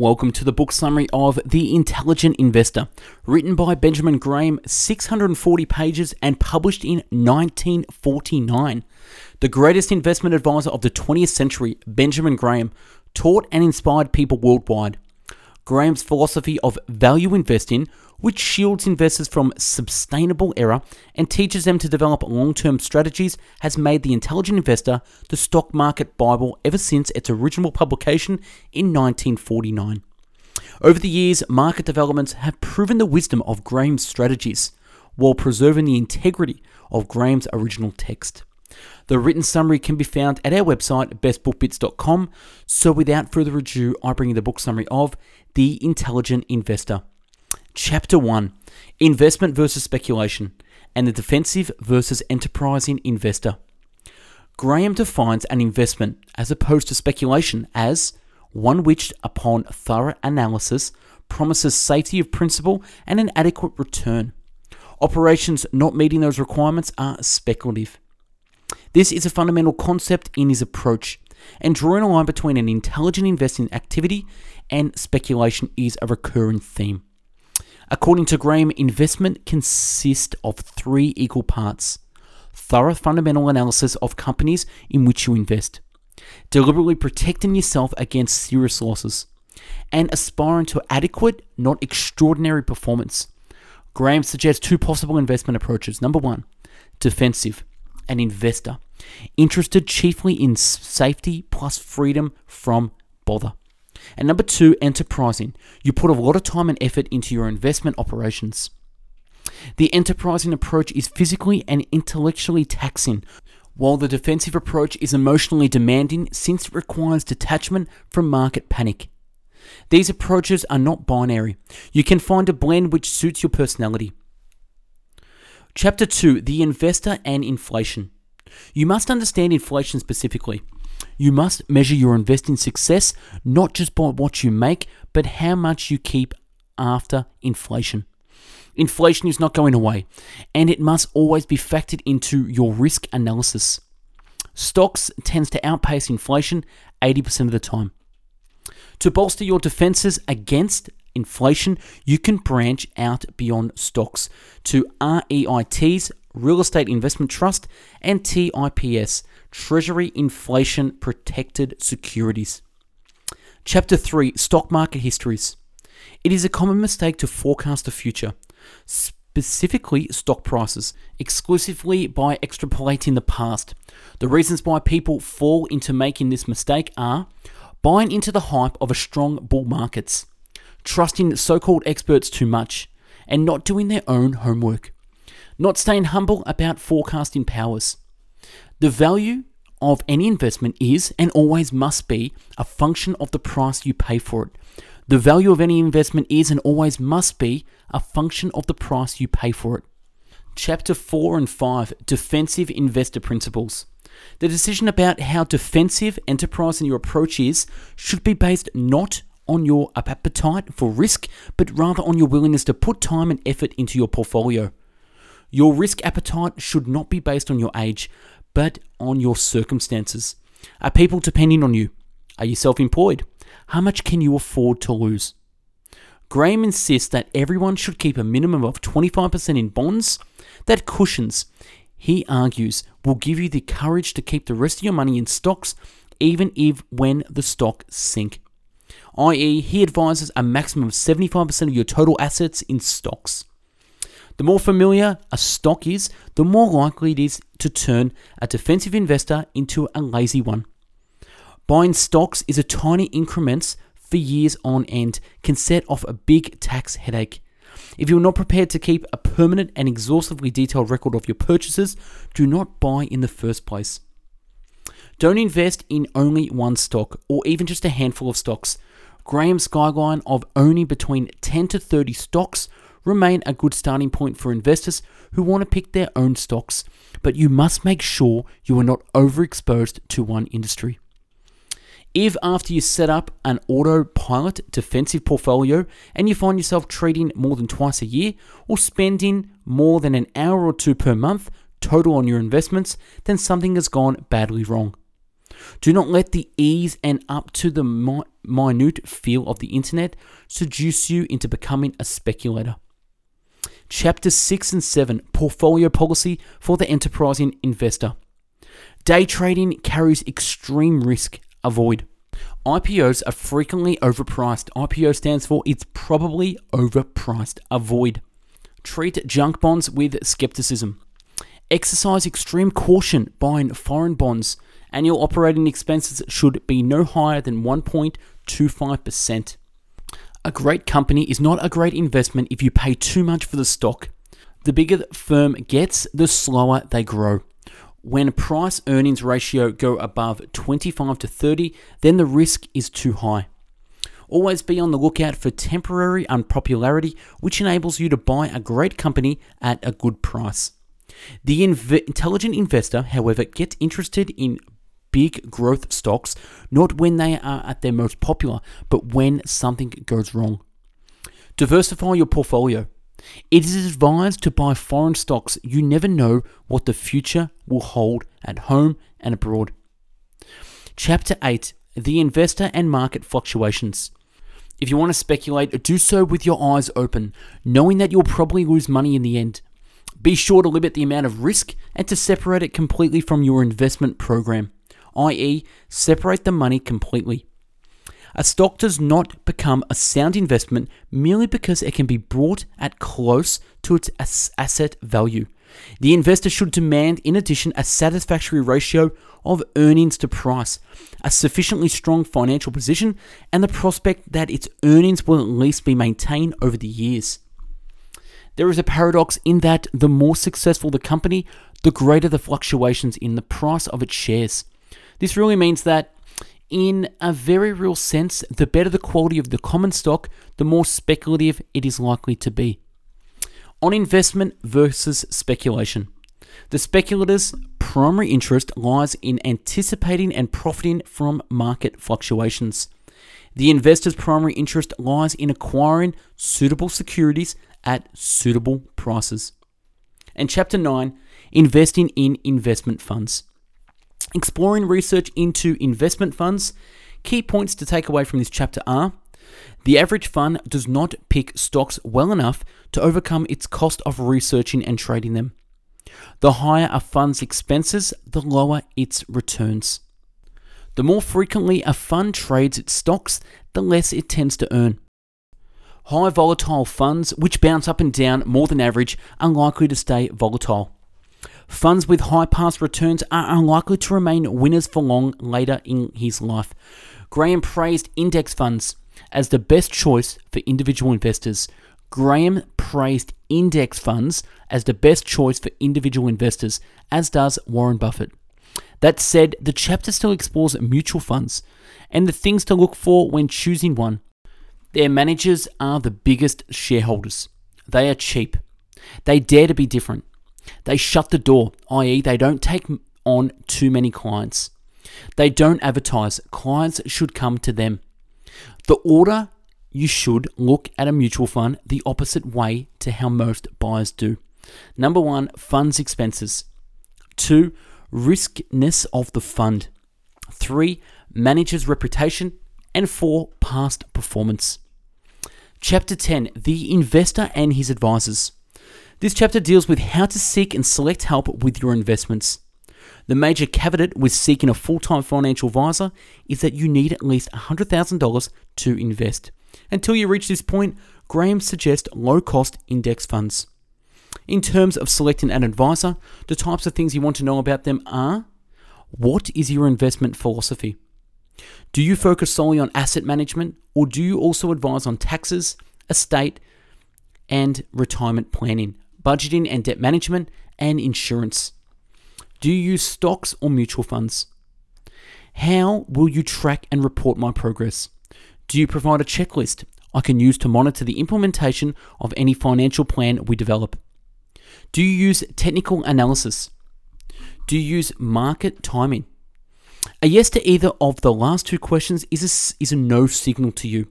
Welcome to the book summary of The Intelligent Investor, written by Benjamin Graham, 640 pages and published in 1949. The greatest investment advisor of the 20th century, Benjamin Graham, taught and inspired people worldwide. Graham's philosophy of value investing, which shields investors from sustainable error and teaches them to develop long term strategies, has made The Intelligent Investor the stock market Bible ever since its original publication in 1949. Over the years, market developments have proven the wisdom of Graham's strategies while preserving the integrity of Graham's original text. The written summary can be found at our website, bestbookbits.com. So, without further ado, I bring you the book summary of The Intelligent Investor. Chapter 1 Investment versus Speculation and the Defensive versus Enterprising Investor. Graham defines an investment, as opposed to speculation, as one which, upon thorough analysis, promises safety of principal and an adequate return. Operations not meeting those requirements are speculative. This is a fundamental concept in his approach, and drawing a line between an intelligent investing activity and speculation is a recurring theme. According to Graham, investment consists of three equal parts thorough fundamental analysis of companies in which you invest, deliberately protecting yourself against serious losses, and aspiring to adequate, not extraordinary performance. Graham suggests two possible investment approaches. Number one, defensive, an investor, interested chiefly in safety plus freedom from bother. And number two, enterprising. You put a lot of time and effort into your investment operations. The enterprising approach is physically and intellectually taxing, while the defensive approach is emotionally demanding since it requires detachment from market panic. These approaches are not binary. You can find a blend which suits your personality. Chapter 2 The Investor and Inflation. You must understand inflation specifically. You must measure your investing success not just by what you make, but how much you keep after inflation. Inflation is not going away, and it must always be factored into your risk analysis. Stocks tends to outpace inflation 80% of the time. To bolster your defenses against inflation, you can branch out beyond stocks to REITs, Real Estate Investment Trust, and TIPS, Treasury Inflation Protected Securities. Chapter 3 Stock Market Histories. It is a common mistake to forecast the future, specifically stock prices, exclusively by extrapolating the past. The reasons why people fall into making this mistake are buying into the hype of a strong bull markets, trusting so called experts too much, and not doing their own homework, not staying humble about forecasting powers the value of any investment is and always must be a function of the price you pay for it. The value of any investment is and always must be a function of the price you pay for it. Chapter 4 and 5 Defensive Investor Principles. The decision about how defensive enterprise and your approach is should be based not on your appetite for risk, but rather on your willingness to put time and effort into your portfolio. Your risk appetite should not be based on your age, but on your circumstances. Are people depending on you? Are you self employed? How much can you afford to lose? Graham insists that everyone should keep a minimum of 25% in bonds. That cushions, he argues, will give you the courage to keep the rest of your money in stocks even if when the stock sink. i.e., he advises a maximum of 75% of your total assets in stocks. The more familiar a stock is, the more likely it is to turn a defensive investor into a lazy one. Buying stocks is a tiny increments for years on end can set off a big tax headache. If you're not prepared to keep a permanent and exhaustively detailed record of your purchases, do not buy in the first place. Don't invest in only one stock or even just a handful of stocks. Graham's guideline of owning between 10 to 30 stocks remain a good starting point for investors who want to pick their own stocks, but you must make sure you are not overexposed to one industry. If after you set up an autopilot defensive portfolio and you find yourself trading more than twice a year or spending more than an hour or two per month total on your investments, then something has gone badly wrong. Do not let the ease and up to the minute feel of the internet seduce you into becoming a speculator. Chapter 6 and 7 Portfolio Policy for the Enterprising Investor. Day trading carries extreme risk. Avoid. IPOs are frequently overpriced. IPO stands for it's probably overpriced. Avoid. Treat junk bonds with skepticism. Exercise extreme caution buying foreign bonds. Annual operating expenses should be no higher than 1.25%. A great company is not a great investment if you pay too much for the stock. The bigger the firm gets, the slower they grow. When price earnings ratio go above 25 to 30, then the risk is too high. Always be on the lookout for temporary unpopularity, which enables you to buy a great company at a good price. The inv- intelligent investor, however, gets interested in big growth stocks not when they are at their most popular, but when something goes wrong. Diversify your portfolio. It is advised to buy foreign stocks. You never know what the future will hold at home and abroad. Chapter 8 The Investor and Market Fluctuations. If you want to speculate, do so with your eyes open, knowing that you'll probably lose money in the end. Be sure to limit the amount of risk and to separate it completely from your investment program, i.e., separate the money completely. A stock does not become a sound investment merely because it can be bought at close to its asset value. The investor should demand, in addition, a satisfactory ratio of earnings to price, a sufficiently strong financial position, and the prospect that its earnings will at least be maintained over the years. There is a paradox in that the more successful the company, the greater the fluctuations in the price of its shares. This really means that in a very real sense, the better the quality of the common stock, the more speculative it is likely to be. On investment versus speculation. The speculator's primary interest lies in anticipating and profiting from market fluctuations. The investor's primary interest lies in acquiring suitable securities at suitable prices. And chapter 9 investing in investment funds. Exploring research into investment funds, key points to take away from this chapter are the average fund does not pick stocks well enough to overcome its cost of researching and trading them. The higher a fund's expenses, the lower its returns. The more frequently a fund trades its stocks, the less it tends to earn. High volatile funds, which bounce up and down more than average, are likely to stay volatile. Funds with high past returns are unlikely to remain winners for long later in his life. Graham praised index funds as the best choice for individual investors. Graham praised index funds as the best choice for individual investors, as does Warren Buffett. That said, the chapter still explores mutual funds and the things to look for when choosing one. Their managers are the biggest shareholders. They are cheap. They dare to be different. They shut the door, i.e., they don't take on too many clients. They don't advertise. Clients should come to them. The order you should look at a mutual fund the opposite way to how most buyers do. Number one, funds expenses. Two, riskness of the fund. Three, manager's reputation. And four, past performance. Chapter 10 The Investor and His Advisors. This chapter deals with how to seek and select help with your investments. The major caveat with seeking a full time financial advisor is that you need at least $100,000 to invest. Until you reach this point, Graham suggests low cost index funds. In terms of selecting an advisor, the types of things you want to know about them are what is your investment philosophy? Do you focus solely on asset management or do you also advise on taxes, estate, and retirement planning? Budgeting and debt management, and insurance. Do you use stocks or mutual funds? How will you track and report my progress? Do you provide a checklist I can use to monitor the implementation of any financial plan we develop? Do you use technical analysis? Do you use market timing? A yes to either of the last two questions is a, is a no signal to you.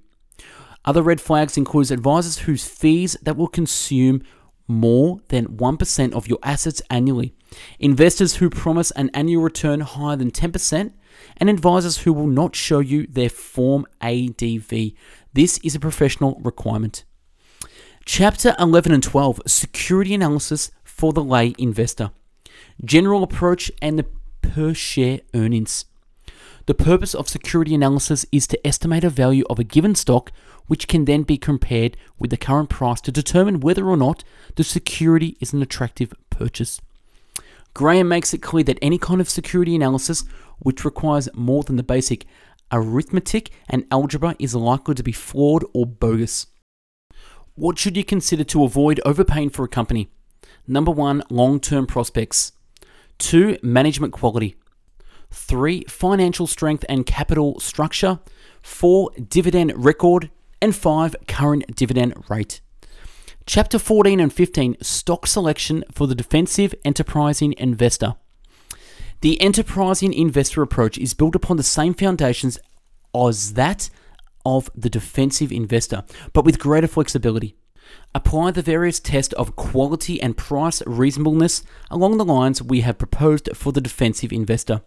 Other red flags include advisors whose fees that will consume more than 1% of your assets annually. Investors who promise an annual return higher than 10%, and advisors who will not show you their Form ADV. This is a professional requirement. Chapter 11 and 12 Security Analysis for the Lay Investor. General approach and the per share earnings. The purpose of security analysis is to estimate a value of a given stock, which can then be compared with the current price to determine whether or not the security is an attractive purchase. Graham makes it clear that any kind of security analysis which requires more than the basic arithmetic and algebra is likely to be flawed or bogus. What should you consider to avoid overpaying for a company? Number one, long term prospects. Two, management quality. Three, financial strength and capital structure. Four, dividend record. And five, current dividend rate. Chapter 14 and 15 Stock Selection for the Defensive Enterprising Investor. The enterprising investor approach is built upon the same foundations as that of the defensive investor, but with greater flexibility. Apply the various tests of quality and price reasonableness along the lines we have proposed for the defensive investor.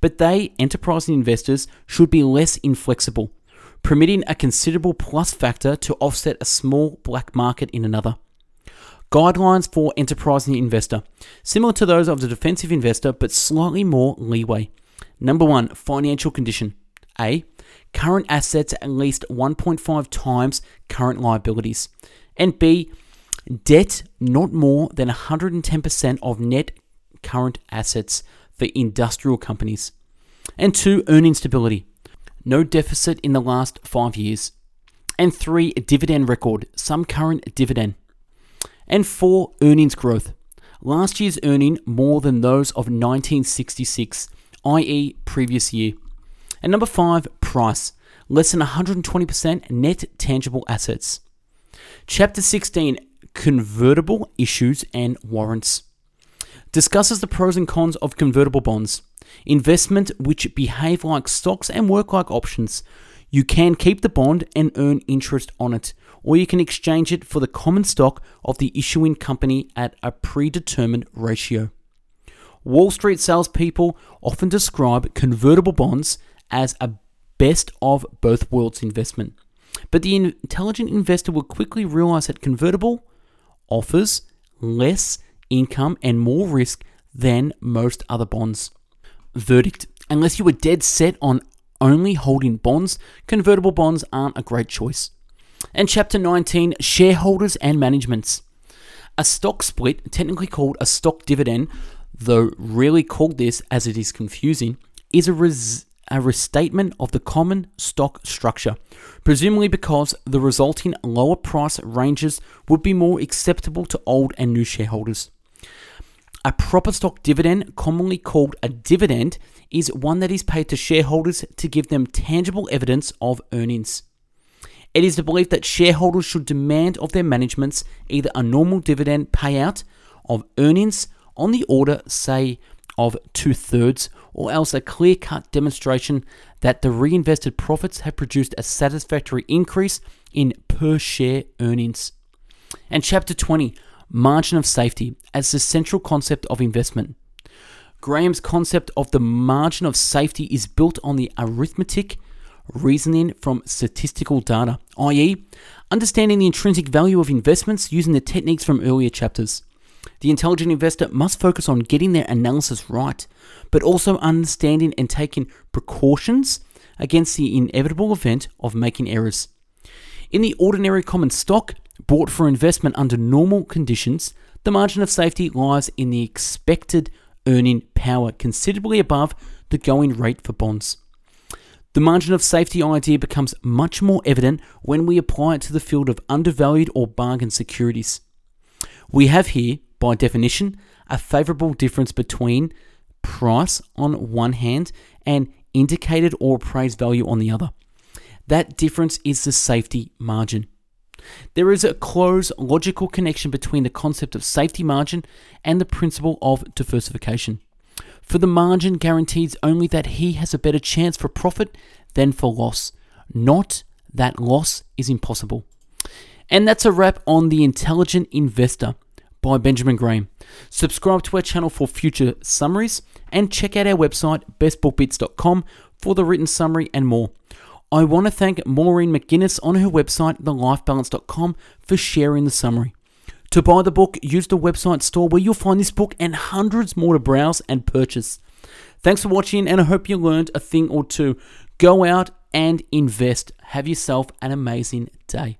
But they, enterprising investors, should be less inflexible, permitting a considerable plus factor to offset a small black market in another. Guidelines for enterprising investor, similar to those of the defensive investor, but slightly more leeway. Number one, financial condition. A. Current assets at least 1.5 times current liabilities and B, debt not more than 110% of net current assets for industrial companies. And two, earning stability, no deficit in the last five years. And three, dividend record, some current dividend. And four, earnings growth, last year's earning more than those of 1966, i.e., previous year. And number five, price, less than 120% net tangible assets. Chapter 16 Convertible Issues and Warrants discusses the pros and cons of convertible bonds, investment which behave like stocks and work like options. You can keep the bond and earn interest on it, or you can exchange it for the common stock of the issuing company at a predetermined ratio. Wall Street salespeople often describe convertible bonds as a best of both worlds investment. But the intelligent investor will quickly realize that convertible offers less income and more risk than most other bonds. Verdict Unless you are dead set on only holding bonds, convertible bonds aren't a great choice. And chapter 19 Shareholders and Managements. A stock split, technically called a stock dividend, though rarely called this as it is confusing, is a res- a restatement of the common stock structure, presumably because the resulting lower price ranges would be more acceptable to old and new shareholders. A proper stock dividend, commonly called a dividend, is one that is paid to shareholders to give them tangible evidence of earnings. It is the belief that shareholders should demand of their managements either a normal dividend payout of earnings on the order, say, of two thirds, or else a clear cut demonstration that the reinvested profits have produced a satisfactory increase in per share earnings. And chapter 20 Margin of Safety as the central concept of investment. Graham's concept of the margin of safety is built on the arithmetic reasoning from statistical data, i.e., understanding the intrinsic value of investments using the techniques from earlier chapters. The intelligent investor must focus on getting their analysis right, but also understanding and taking precautions against the inevitable event of making errors. In the ordinary common stock, bought for investment under normal conditions, the margin of safety lies in the expected earning power considerably above the going rate for bonds. The margin of safety idea becomes much more evident when we apply it to the field of undervalued or bargain securities. We have here by definition, a favorable difference between price on one hand and indicated or appraised value on the other. That difference is the safety margin. There is a close logical connection between the concept of safety margin and the principle of diversification. For the margin guarantees only that he has a better chance for profit than for loss, not that loss is impossible. And that's a wrap on the intelligent investor by Benjamin Graham. Subscribe to our channel for future summaries and check out our website, bestbookbits.com, for the written summary and more. I want to thank Maureen McGuinness on her website, thelifebalance.com, for sharing the summary. To buy the book, use the website store where you'll find this book and hundreds more to browse and purchase. Thanks for watching, and I hope you learned a thing or two. Go out and invest. Have yourself an amazing day.